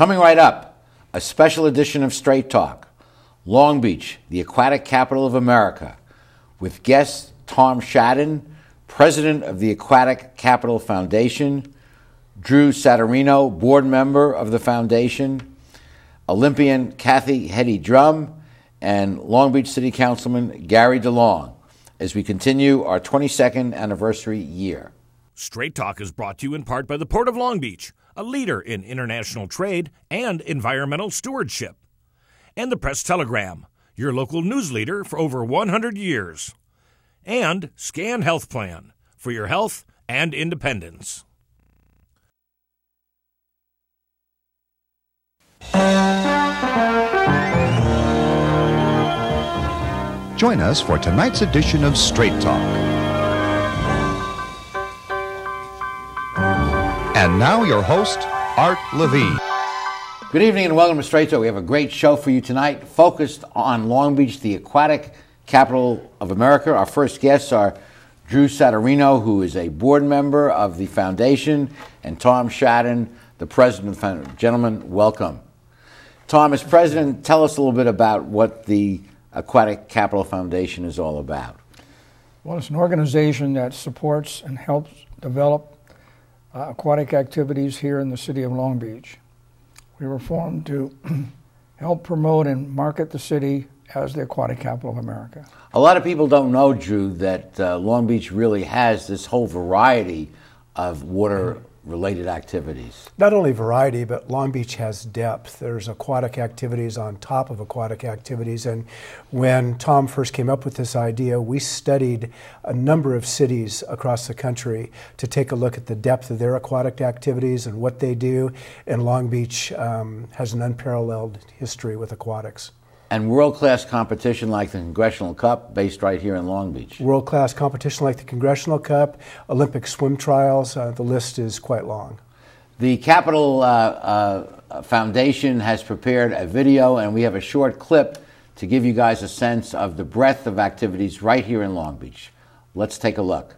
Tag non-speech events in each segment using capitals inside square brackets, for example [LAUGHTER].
Coming right up, a special edition of Straight Talk. Long Beach, the aquatic capital of America, with guest Tom Shadden, president of the Aquatic Capital Foundation, Drew Satariano, board member of the foundation, Olympian Kathy Heddy-Drum, and Long Beach City Councilman Gary DeLong as we continue our 22nd anniversary year. Straight Talk is brought to you in part by the Port of Long Beach, a leader in international trade and environmental stewardship, and the Press Telegram, your local news leader for over 100 years, and Scan Health Plan for your health and independence. Join us for tonight's edition of Straight Talk. And now, your host, Art Levine. Good evening and welcome to Straight Talk. We have a great show for you tonight, focused on Long Beach, the aquatic capital of America. Our first guests are Drew Satariano, who is a board member of the foundation, and Tom Shadden, the president of the foundation. Gentlemen, welcome. Tom, as president, tell us a little bit about what the Aquatic Capital Foundation is all about. Well, it's an organization that supports and helps develop uh, aquatic activities here in the city of Long Beach. We were formed to [CLEARS THROAT] help promote and market the city as the aquatic capital of America. A lot of people don't know, Drew, that uh, Long Beach really has this whole variety of water related activities? Not only variety, but Long Beach has depth. There's aquatic activities on top of aquatic activities. And when Tom first came up with this idea, we studied a number of cities across the country to take a look at the depth of their aquatic activities and what they do. And Long Beach um, has an unparalleled history with aquatics and world class competition like the Congressional Cup, based right here in Long Beach. World class competition like the Congressional Cup, Olympic swim trials, uh, the list is quite long. The Capital uh, uh, Foundation has prepared a video, and we have a short clip to give you guys a sense of the breadth of activities right here in Long Beach. Let's take a look.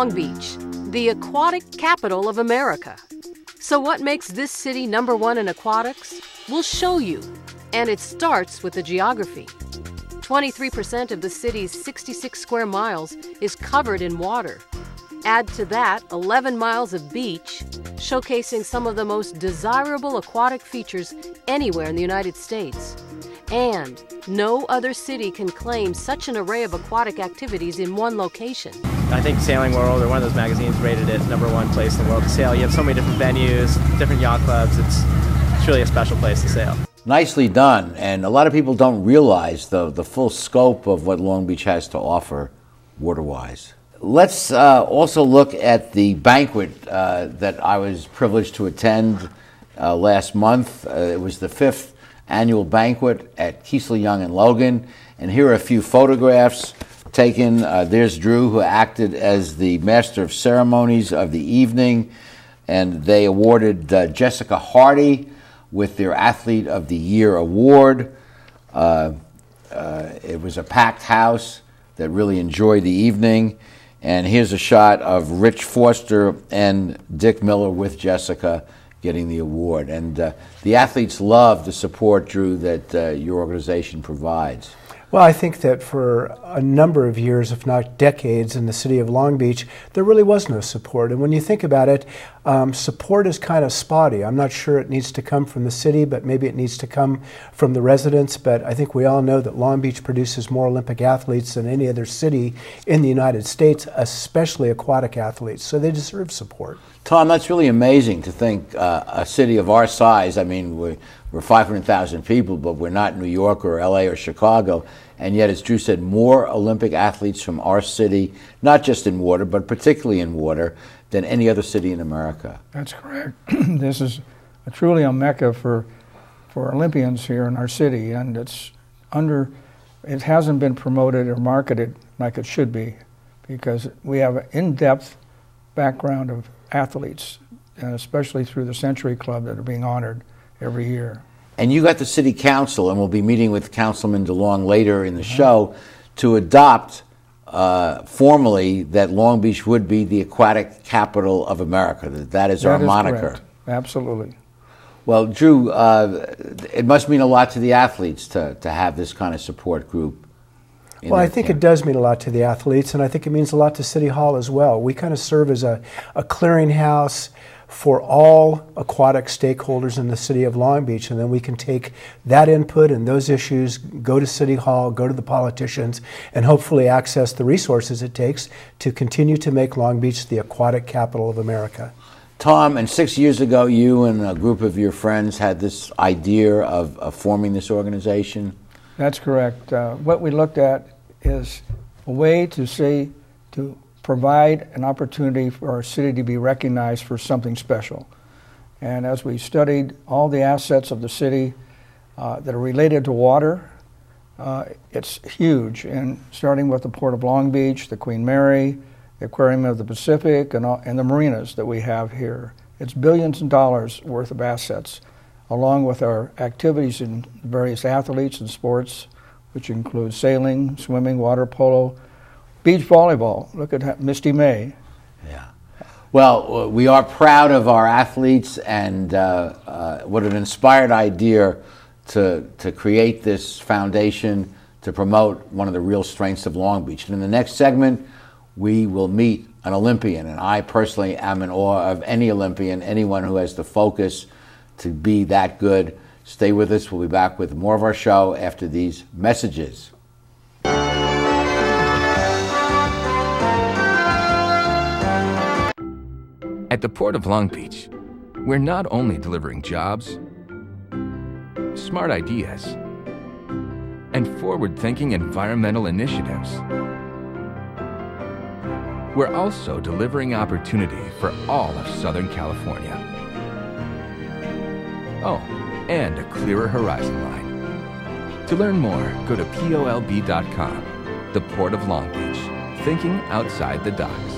Long Beach, the aquatic capital of America. So, what makes this city number one in aquatics? We'll show you. And it starts with the geography. 23% of the city's 66 square miles is covered in water. Add to that 11 miles of beach, showcasing some of the most desirable aquatic features anywhere in the United States. And no other city can claim such an array of aquatic activities in one location. I think Sailing World or one of those magazines rated it number one place in the world to sail. You have so many different venues, different yacht clubs. It's, it's really a special place to sail. Nicely done. And a lot of people don't realize the, the full scope of what Long Beach has to offer water wise. Let's uh, also look at the banquet uh, that I was privileged to attend uh, last month. Uh, it was the fifth annual banquet at Keesal Young and Logan. And here are a few photographs taken. Uh, there's Drew, who acted as the master of ceremonies of the evening, and they awarded uh, Jessica Hardy with their Athlete of the Year award. Uh, uh, it was a packed house that really enjoyed the evening. And here's a shot of Rich Forster and Dick Miller with Jessica getting the award. And uh, the athletes love the support, Drew, that uh, your organization provides. Well, I think that for a number of years, if not decades, in the city of Long Beach, there really was no support. And when you think about it, um, support is kind of spotty. I'm not sure it needs to come from the city, but maybe it needs to come from the residents. But I think we all know that Long Beach produces more Olympic athletes than any other city in the United States, especially aquatic athletes. So they deserve support. Tom, that's really amazing to think uh, a city of our size. I mean, we're, we're 500,000 people, but we're not New York or LA or Chicago. And yet, as Drew said, more Olympic athletes from our city, not just in water, but particularly in water, than any other city in America. That's correct. [CLEARS THROAT] this is a, truly a mecca for, for Olympians here in our city, and it's under, it hasn't been promoted or marketed like it should be because we have an in depth background of athletes, and especially through the Century Club that are being honored every year. And you got the city council, and we'll be meeting with Councilman DeLong later in the mm-hmm. show to adopt uh, formally that Long Beach would be the aquatic capital of America. That that is that our is moniker. Correct. Absolutely. Well, Drew, uh, it must mean a lot to the athletes to, to have this kind of support group. Well, I think camp. it does mean a lot to the athletes, and I think it means a lot to City Hall as well. We kind of serve as a, a clearinghouse for all aquatic stakeholders in the city of Long Beach, and then we can take that input and those issues, go to City Hall, go to the politicians, and hopefully access the resources it takes to continue to make Long Beach the aquatic capital of America. Tom, and six years ago, you and a group of your friends had this idea of, of forming this organization. That's correct. Uh, what we looked at is a way to say to provide an opportunity for our city to be recognized for something special. And as we studied all the assets of the city uh, that are related to water, uh, it's huge. And starting with the Port of Long Beach, the Queen Mary, the Aquarium of the Pacific, and, all, and the marinas that we have here. It's billions of dollars worth of assets, along with our activities in various athletes and sports which include sailing, swimming, water polo, beach volleyball. Look at Misty May. Yeah. Well, uh, we are proud of our athletes, and uh, uh, what an inspired idea to, to create this foundation to promote one of the real strengths of Long Beach. And in the next segment, we will meet an Olympian, and I personally am in awe of any Olympian, anyone who has the focus to be that good. Stay with us. We'll be back with more of our show after these messages. At the Port of Long Beach, we're not only delivering jobs, smart ideas, and forward thinking environmental initiatives. We're also delivering opportunity for all of Southern California. Oh, and a clearer horizon line. To learn more, go to POLB.com, the Port of Long Beach, thinking outside the docks.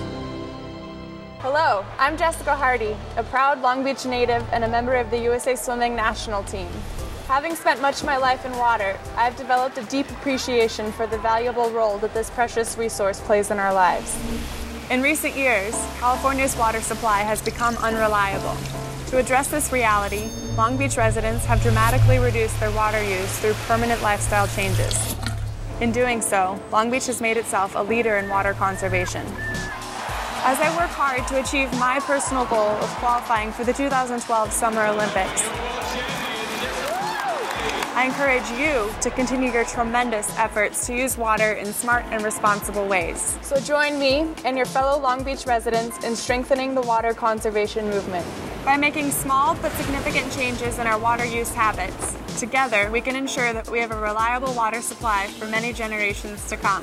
Hello, I'm Jessica Hardy, a proud Long Beach native and a member of the USA Swimming national team. Having spent much of my life in water, I've developed a deep appreciation for the valuable role that this precious resource plays in our lives. In recent years, California's water supply has become unreliable. To address this reality, Long Beach residents have dramatically reduced their water use through permanent lifestyle changes. In doing so, Long Beach has made itself a leader in water conservation. As I work hard to achieve my personal goal of qualifying for the 2012 Summer Olympics, I encourage you to continue your tremendous efforts to use water in smart and responsible ways. So join me and your fellow Long Beach residents in strengthening the water conservation movement. By making small but significant changes in our water use habits, together we can ensure that we have a reliable water supply for many generations to come.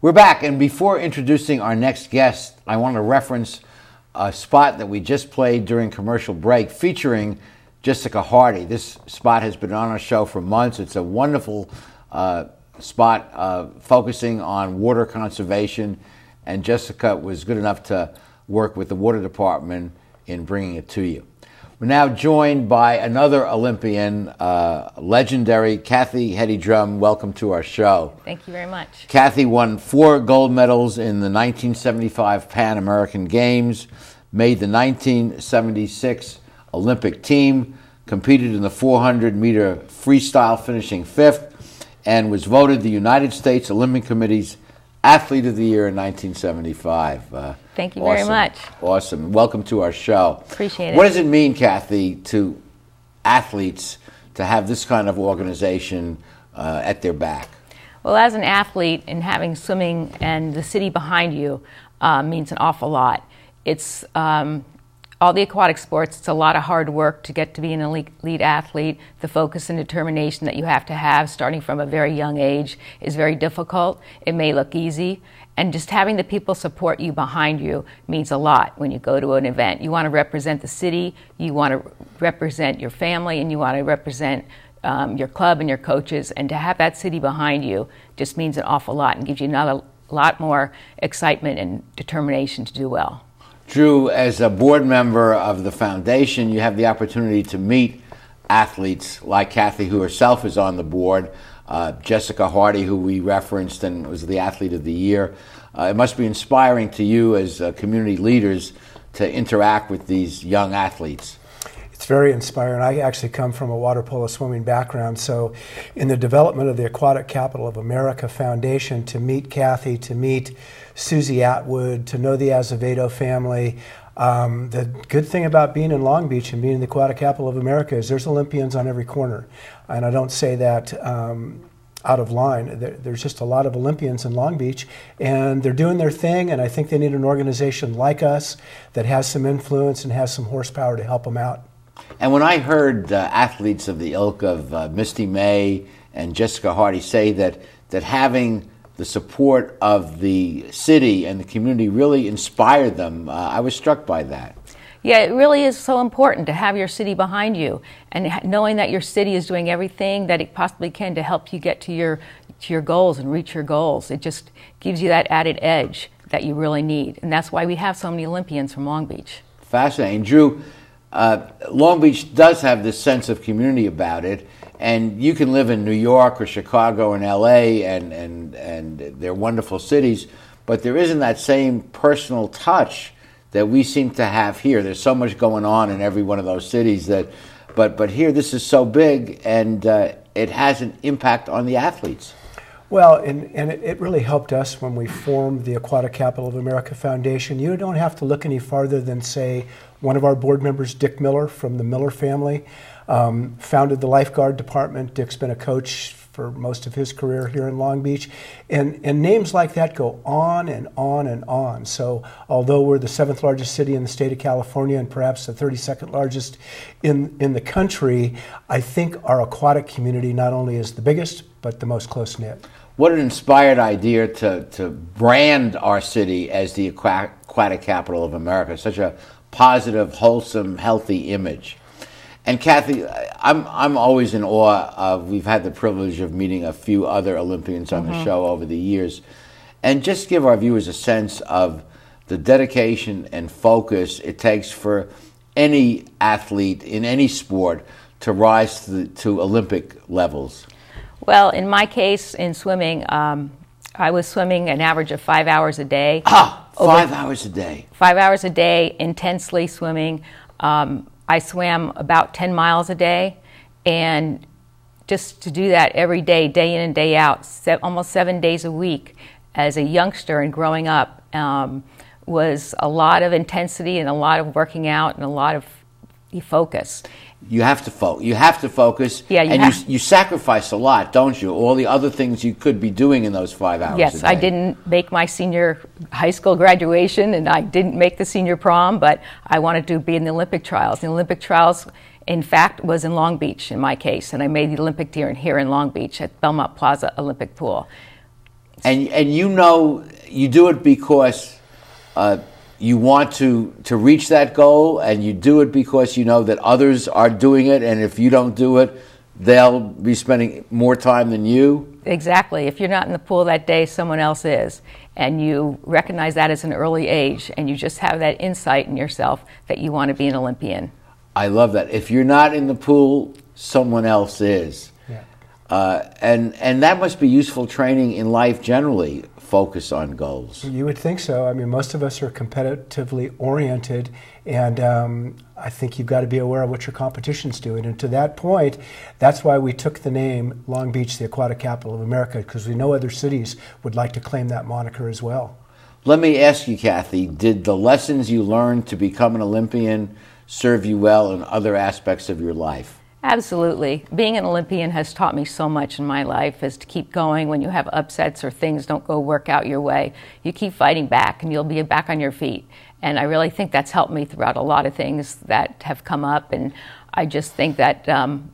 We're back, and before introducing our next guest, I want to reference a spot that we just played during commercial break featuring Jessica Hardy. This spot has been on our show for months. It's a wonderful uh, spot uh, focusing on water conservation, and Jessica was good enough to work with the water department in bringing it to you. We're now joined by another Olympian, uh, legendary Kathy Heddy-Drum. Welcome to our show. Thank you very much. Kathy won four gold medals in the 1975 Pan American Games, made the 1976 Olympic team, competed in the 400 meter freestyle, finishing fifth, and was voted the United States Olympic Committee's Athlete of the Year in 1975. Uh, Thank you very much. Awesome. Welcome to our show. Appreciate it. What does it mean, Kathy, to athletes to have this kind of organization uh, at their back? Well, as an athlete and having swimming and the city behind you uh, means an awful lot. It's um, all the aquatic sports, it's a lot of hard work to get to be an elite, elite, athlete. The focus and determination that you have to have starting from a very young age is very difficult. It may look easy. And just having the people support you behind you means a lot when you go to an event. You want to represent the city, you want to represent your family, and you want to represent um, your club and your coaches. And to have that city behind you just means an awful lot and gives you a lot more excitement and determination to do well. Drew, as a board member of the foundation, you have the opportunity to meet athletes like Kathy, who herself is on the board, uh, Jessica Hardy, who we referenced and was the athlete of the year. Uh, it must be inspiring to you as uh, community leaders to interact with these young athletes. It's very inspiring. I actually come from a water polo swimming background, so in the development of the Aquatic Capital of America Foundation, to meet Kathy, to meet Susie Atwood, to know the Azevedo family. Um, the good thing about being in Long Beach and being the aquatic capital of America is there's Olympians on every corner. And I don't say that um, out of line. There, there's just a lot of Olympians in Long Beach, and they're doing their thing. And I think they need an organization like us that has some influence and has some horsepower to help them out. And when I heard uh, athletes of the ilk of uh, Misty May and Jessica Hardy say that, that having the support of the city and the community really inspired them. Uh, I was struck by that. Yeah, it really is so important to have your city behind you and knowing that your city is doing everything that it possibly can to help you get to your to your goals and reach your goals. It just gives you that added edge that you really need, and that's why we have so many Olympians from Long Beach. Fascinating, Drew. Uh, Long Beach does have this sense of community about it, and you can live in New York or Chicago and LA, and, and, and they're wonderful cities, but there isn't that same personal touch that we seem to have here. There's so much going on in every one of those cities that, but, but here this is so big, and uh, it has an impact on the athletes. Well, and, and it, it, really helped us when we formed the Aquatic Capital of America Foundation. You don't have to look any farther than, say, one of our board members, Dick Miller from the Miller family, um, founded the lifeguard department. Dick's been a coach for most of his career here in Long Beach. And, and names like that go on and on and on. So, although we're the seventh largest city in the state of California and perhaps the 32nd largest in, in the country, I think our aquatic community not only is the biggest, but the most close knit. What an inspired idea to, to brand our city as the aquatic capital of America. Such a positive, wholesome, healthy image. And Kathy, I'm, I'm always in awe of, we've had the privilege of meeting a few other Olympians on mm-hmm. the show over the years. And just give our viewers a sense of the dedication and focus it takes for any athlete in any sport to rise to, the, to Olympic levels. Well, in my case, in swimming, um, I was swimming an average of five hours a day. Ah, five hours a day. Five hours a day, intensely swimming. Um, I swam about 10 miles a day, and just to do that every day, day in and day out, se- almost seven days a week, as a youngster and growing up, um, was a lot of intensity and a lot of working out and a lot of focus you have to focus. You have to focus. Yeah, you and have- you, you sacrifice a lot, don't you? All the other things you could be doing in those five hours. Yes, I didn't make my senior high school graduation, and I didn't make the senior prom, but I wanted to be in the Olympic trials. The Olympic trials, in fact, was in Long Beach in my case, and I made the Olympic team here in Long Beach at Belmont Plaza Olympic Pool. And and you know you do it because. Uh, you want to to reach that goal and you do it because you know that others are doing it and if you don't do it they'll be spending more time than you exactly if you're not in the pool that day someone else is and you recognize that as an early age and you just have that insight in yourself that you want to be an olympian I love that. If you're not in the pool, someone else is. Yeah. Uh, and and that must be useful training in life generally. Focus on goals. You would think so. I mean, most of us are competitively oriented, and um, I think you've got to be aware of what your competition's doing. And to that point, that's why we took the name Long Beach, the aquatic capital of America, because we know other cities would like to claim that moniker as well. Let me ask you, Kathy, did the lessons you learned to become an Olympian serve you well in other aspects of your life? Absolutely. Being an Olympian has taught me so much in my life is to keep going when you have upsets or things don't go work out your way. You keep fighting back and you'll be back on your feet. And I really think that's helped me throughout a lot of things that have come up. And I just think that um,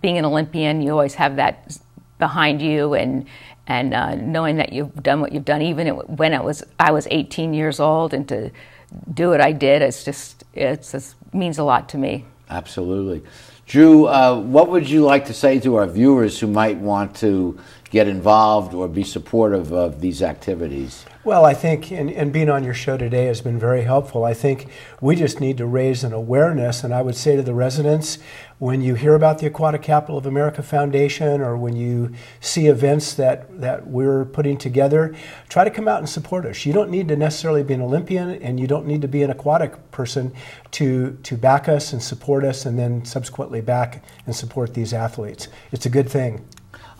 being an Olympian, you always have that behind you and and uh, knowing that you've done what you've done, even when it was I was 18 years old, and to do what I did, it's just it's, it means a lot to me. Absolutely. Drew, uh, what would you like to say to our viewers who might want to get involved or be supportive of these activities? Well, I think, and, and, being on your show today has been very helpful. I think we just need to raise an awareness, and I would say to the residents, when you hear about the Aquatic Capital of America Foundation or when you see events that, that we're putting together, try to come out and support us. You don't need to necessarily be an Olympian and you don't need to be an aquatic person to, to back us and support us and then subsequently back and support these athletes. It's a good thing.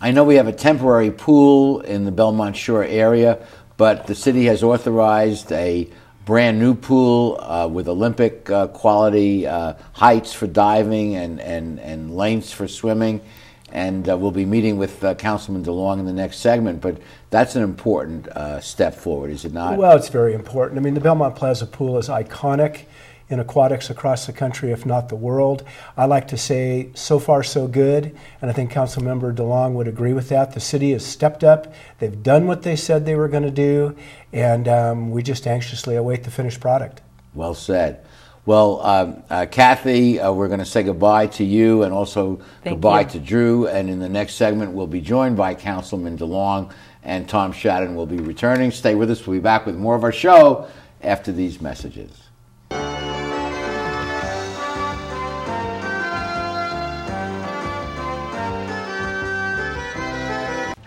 I know we have a temporary pool in the Belmont Shore area, but the city has authorized a brand new pool uh, with Olympic uh, quality uh, heights for diving and, and, and lengths for swimming. And uh, we'll be meeting with uh, Councilman DeLong in the next segment, but that's an important uh, step forward, is it not? Well, it's very important. I mean, the Belmont Plaza pool is iconic in aquatics across the country, if not the world. I like to say, so far, so good, and I think Councilmember DeLong would agree with that. The city has stepped up, they've done what they said they were going to do, and um, we just anxiously await the finished product. Well said. Well, um, uh, Kathy, uh, we're going to say goodbye to you and also Thank goodbye you. to Drew. And in the next segment, we'll be joined by Councilman DeLong and Tom Shadden will be returning. Stay with us. We'll be back with more of our show after these messages.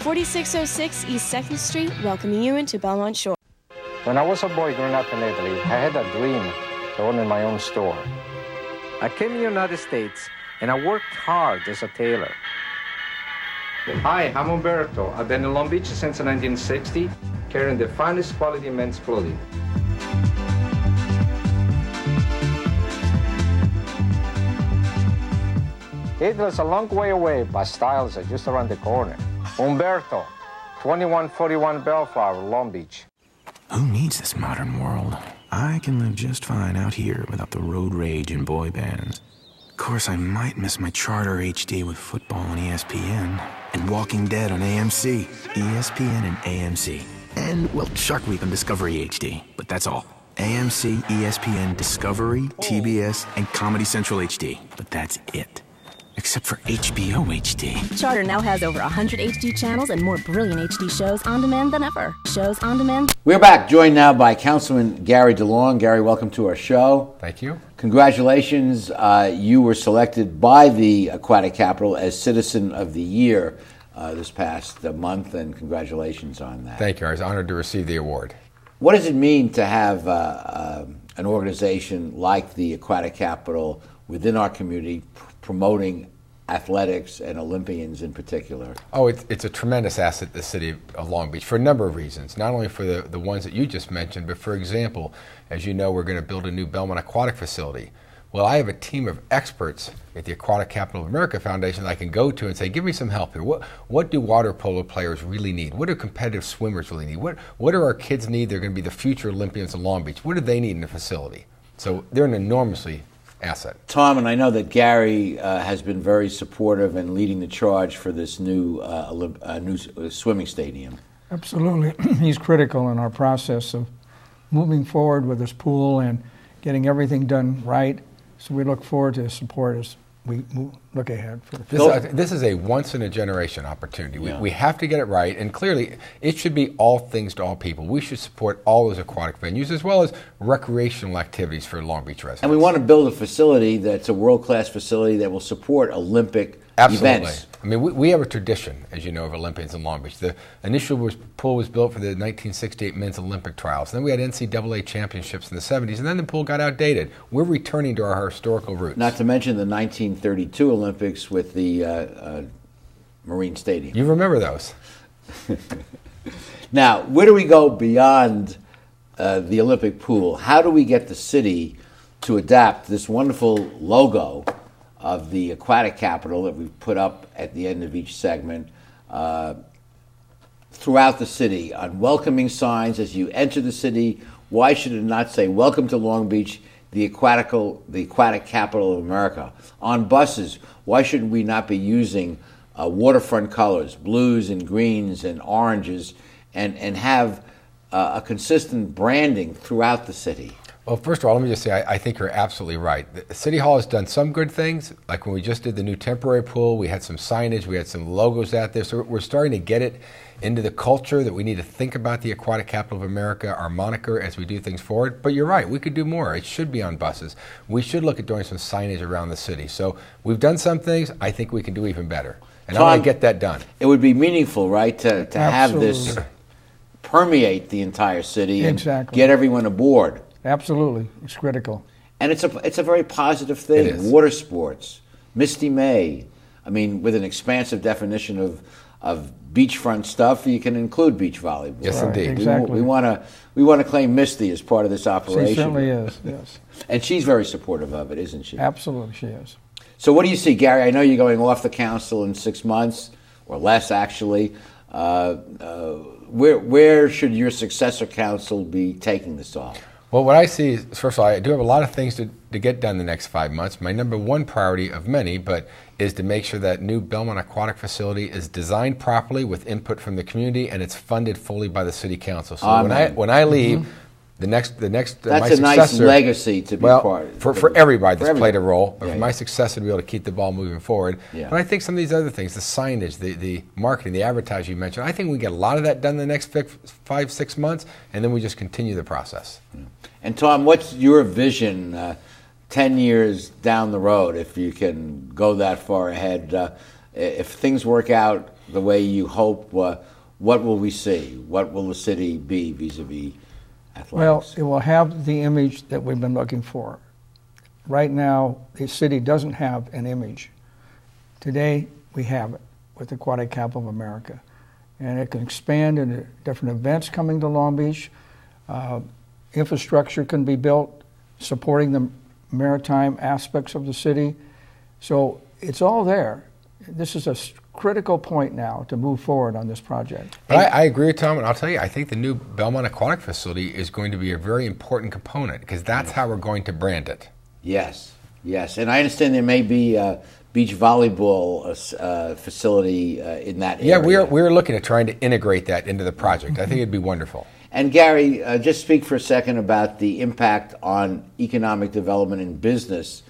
4606 East 2nd Street, welcoming you into Belmont Shore. When I was a boy growing up in Italy, I had a dream to own my own store. I came to the United States and I worked hard as a tailor. Hi, I'm Umberto. I've been in Long Beach since 1960, carrying the finest quality men's clothing. Italy's a long way away, but styles are just around the corner. Umberto, 2141 Bellflower, Long Beach. Who needs this modern world? I can live just fine out here without the road rage and boy bands. Of course, I might miss my Charter HD with football on ESPN and Walking Dead on AMC. ESPN and AMC. And, well, Shark Week on Discovery HD. But that's all. AMC, ESPN, Discovery, TBS, and Comedy Central HD. But that's it except for HBO HD. Charter now has over 100 HD channels and more brilliant HD shows on demand than ever. Shows on demand. We're back, joined now by Councilman Gary DeLong. Gary, welcome to our show. Thank you. Congratulations. Uh, you were selected by the Aquatic Capital as Citizen of the Year uh, this past uh, month, and congratulations on that. Thank you. I was honored to receive the award. What does it mean to have uh, uh, an organization like the Aquatic Capital within our community promoting athletics and Olympians in particular? Oh, it's, it's a tremendous asset the city of Long Beach for a number of reasons. Not only for the, the ones that you just mentioned, but for example, as you know, we're going to build a new Belmont Aquatic facility. Well, I have a team of experts at the Aquatic Capital of America Foundation that I can go to and say, give me some help here. What, what do water polo players really need? What do competitive swimmers really need? What, what do our kids need? They're going to be the future Olympians in Long Beach. What do they need in a facility? So they're an enormously asset. Tom, and I know that Gary uh, has been very supportive and leading the charge for this new, uh, uh, new uh, swimming stadium. Absolutely. [CLEARS THROAT] He's critical in our process of moving forward with this pool and getting everything done right. So we look forward to his support as we move, look ahead for the This, future. this is a once in a generation opportunity. We, Yeah. we have to get it right, and clearly, it should be all things to all people. We should support all those aquatic venues as well as recreational activities for Long Beach residents. And we want to build a facility that's a world class facility that will support Olympic Absolutely. events. I mean, we, we have a tradition, as you know, of Olympians in Long Beach. The initial was, pool was built for the 1968 men's Olympic trials. Then we had NCAA championships in the 70s, and then the pool got outdated. We're returning to our historical roots. Not to mention the 1932 Olympics with the uh, uh, Marine Stadium. you remember those? [LAUGHS] Now, where do we go beyond uh, the Olympic pool? How do we get the city to adapt this wonderful logo of the aquatic capital that we've put up at the end of each segment uh, throughout the city on welcoming signs as you enter the city? Why should it not say "Welcome to Long Beach"? The aquatical, the aquatic capital of America. On buses, why should we not be using uh, waterfront colors, blues and greens and oranges, and, and have uh, a consistent branding throughout the city. Well, first of all, let me just say I, I think you're absolutely right. The City Hall has done some good things, like when we just did the new temporary pool, we had some signage, we had some logos out there. So we're- we're starting to get it into the culture that we need to think about the aquatic capital of America, our moniker, as we do things forward. But you're right, we could do more. It should be on buses. We should look at doing some signage around the city. So we've done some things. I think we can do even better, and I want Tom, to get that done. It would be meaningful, right, to, to have this permeate the entire city and Exactly. get everyone aboard. Absolutely, it's critical. And it's a it's a very positive thing. Water sports, Misty May. I mean, with an expansive definition of of beachfront stuff, you can include beach volleyball. Yes, Right, indeed. We- exactly. We want to we want to claim Misty as part of this operation. She certainly is, yes. [LAUGHS] And she's very supportive of it, isn't she? Absolutely, she is. So, what do you see, Gary? I know you're going off the council in six months or less, actually. Uh, uh, where where should your successor council be taking this off? Well, what I see is, first of all, I do have a lot of things to, to get done the next five months. My number one priority of many, but is to make sure that new Belmont Aquatic facility is designed properly with input from the community and it's funded fully by the city council. So when I when I leave, Mhm. The next the next uh, That's a nice legacy to be well, part of. for for everybody For that's played a role. Yeah, for yeah. my successor to be able to keep the ball moving forward. Yeah. But I think some of these other things, the signage, the, the marketing, the advertising you mentioned, I think we get a lot of that done in the next five six months, and then we just continue the process. And Tom, what's your vision uh, ten years down the road, if you can go that far ahead? Uh, if things work out the way you hope, uh, what will we see? What will the city be vis-a-vis athletics? Well, it will have the image that we've been looking for. Right now, the city doesn't have an image. Today, we have it with Aquatic Capital of America. And it can expand into different events coming to Long Beach. Uh, infrastructure can be built supporting the maritime aspects of the city. So it's all there. This is a critical point now to move forward on this project. But I, I agree with Tom, and I'll tell you, I think the new Belmont Aquatic facility is going to be a very important component because that's how we're going to brand it. Yes, yes, and I understand there may be a beach volleyball uh, uh, facility uh, in that Yeah, area. we're we're looking at trying to integrate that into the project. I think it'd be wonderful. And Gary, uh, just speak for a second about the impact on economic development and business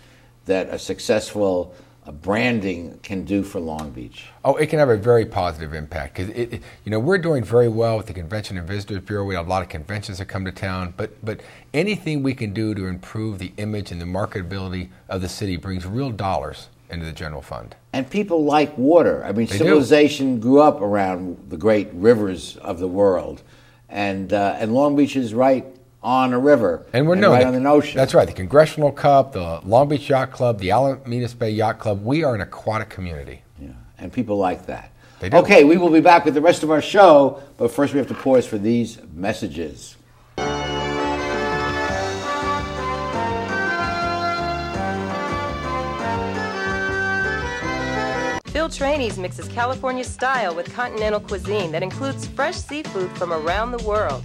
that a successful branding can do for Long Beach. Oh, it can have a very positive impact because it, it- you know, we're doing very well with the Convention and Visitors Bureau. We have a lot of conventions that come to town, but but anything we can do to improve the image and the marketability of the city brings real dollars into the general fund. And people like water. I mean, They do. civilization grew up around the great rivers of the world, and uh, and Long Beach is right on a river And we're and known right the- on the ocean. That's right. The Congressional Cup, the Long Beach Yacht Club, the Alamitos Bay Yacht Club. We are an aquatic community. Yeah, and people like that. They do. Okay, we will be back with the rest of our show, but first we have to pause for these messages. Phil Trani's mixes California style with continental cuisine that includes fresh seafood from around the world.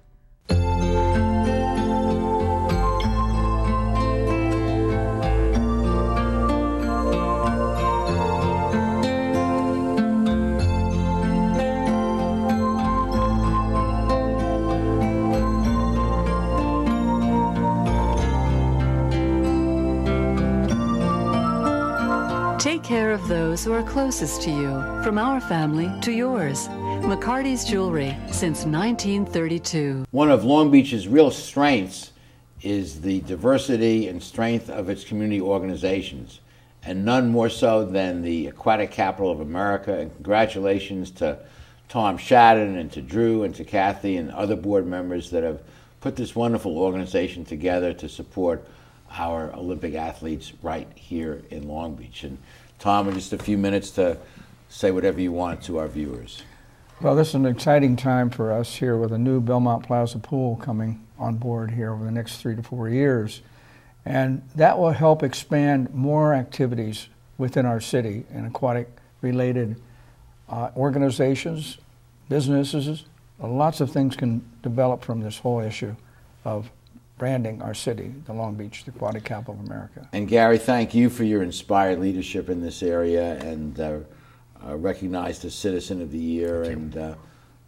Those who are closest to you, from our family to yours. McCarty's Jewelry since 1932. One of Long Beach's real strengths is the diversity and strength of its community organizations, and none more so than the Aquatic Capital of America. And congratulations to Tom Shadden and to Drew and to Kathy and other board members that have put this wonderful organization together to support our Olympic athletes right here in Long Beach. And Tom, in just a few minutes to say whatever you want to our viewers. Well, this is an exciting time for us here with a new Belmont Plaza pool coming on board here over the next three to four years. And that will help expand more activities within our city and aquatic related uh, organizations, businesses. Lots of things can develop from this whole issue of branding our city, the Long Beach, the aquatic capital of America. And Gary, thank you for your inspired leadership in this area and uh, uh, recognized as Citizen of the Year and uh,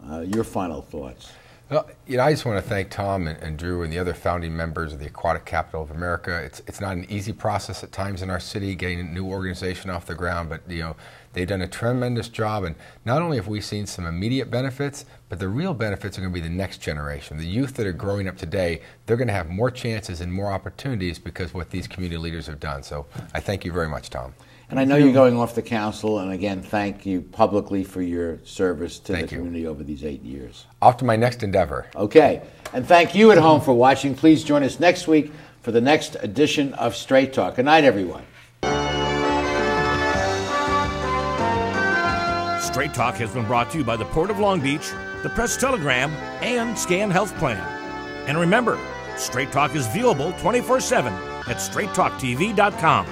uh, your final thoughts. Well, you know, I just want to thank Tom and, and, Drew and the other founding members of the Aquatic Capital of America. It's it's not an easy process at times in our city getting a new organization off the ground, but you know they've done a tremendous job. And not only have we seen some immediate benefits, but the real benefits are going to be the next generation, the youth that are growing up today. They're going to have more chances and more opportunities because what these community leaders have done. So I thank you very much, Tom. And I know you're going off the council, and again, thank you publicly for your service to Thank the you. community over these eight years. Off to my next endeavor. Okay, and thank you at home for watching. Please join us next week for the next edition of Straight Talk. Good night, everyone. Straight Talk has been brought to you by the Port of Long Beach, the Press Telegram, and Scan Health Plan. And remember, Straight Talk is viewable 24 7 at straighttalktv.com.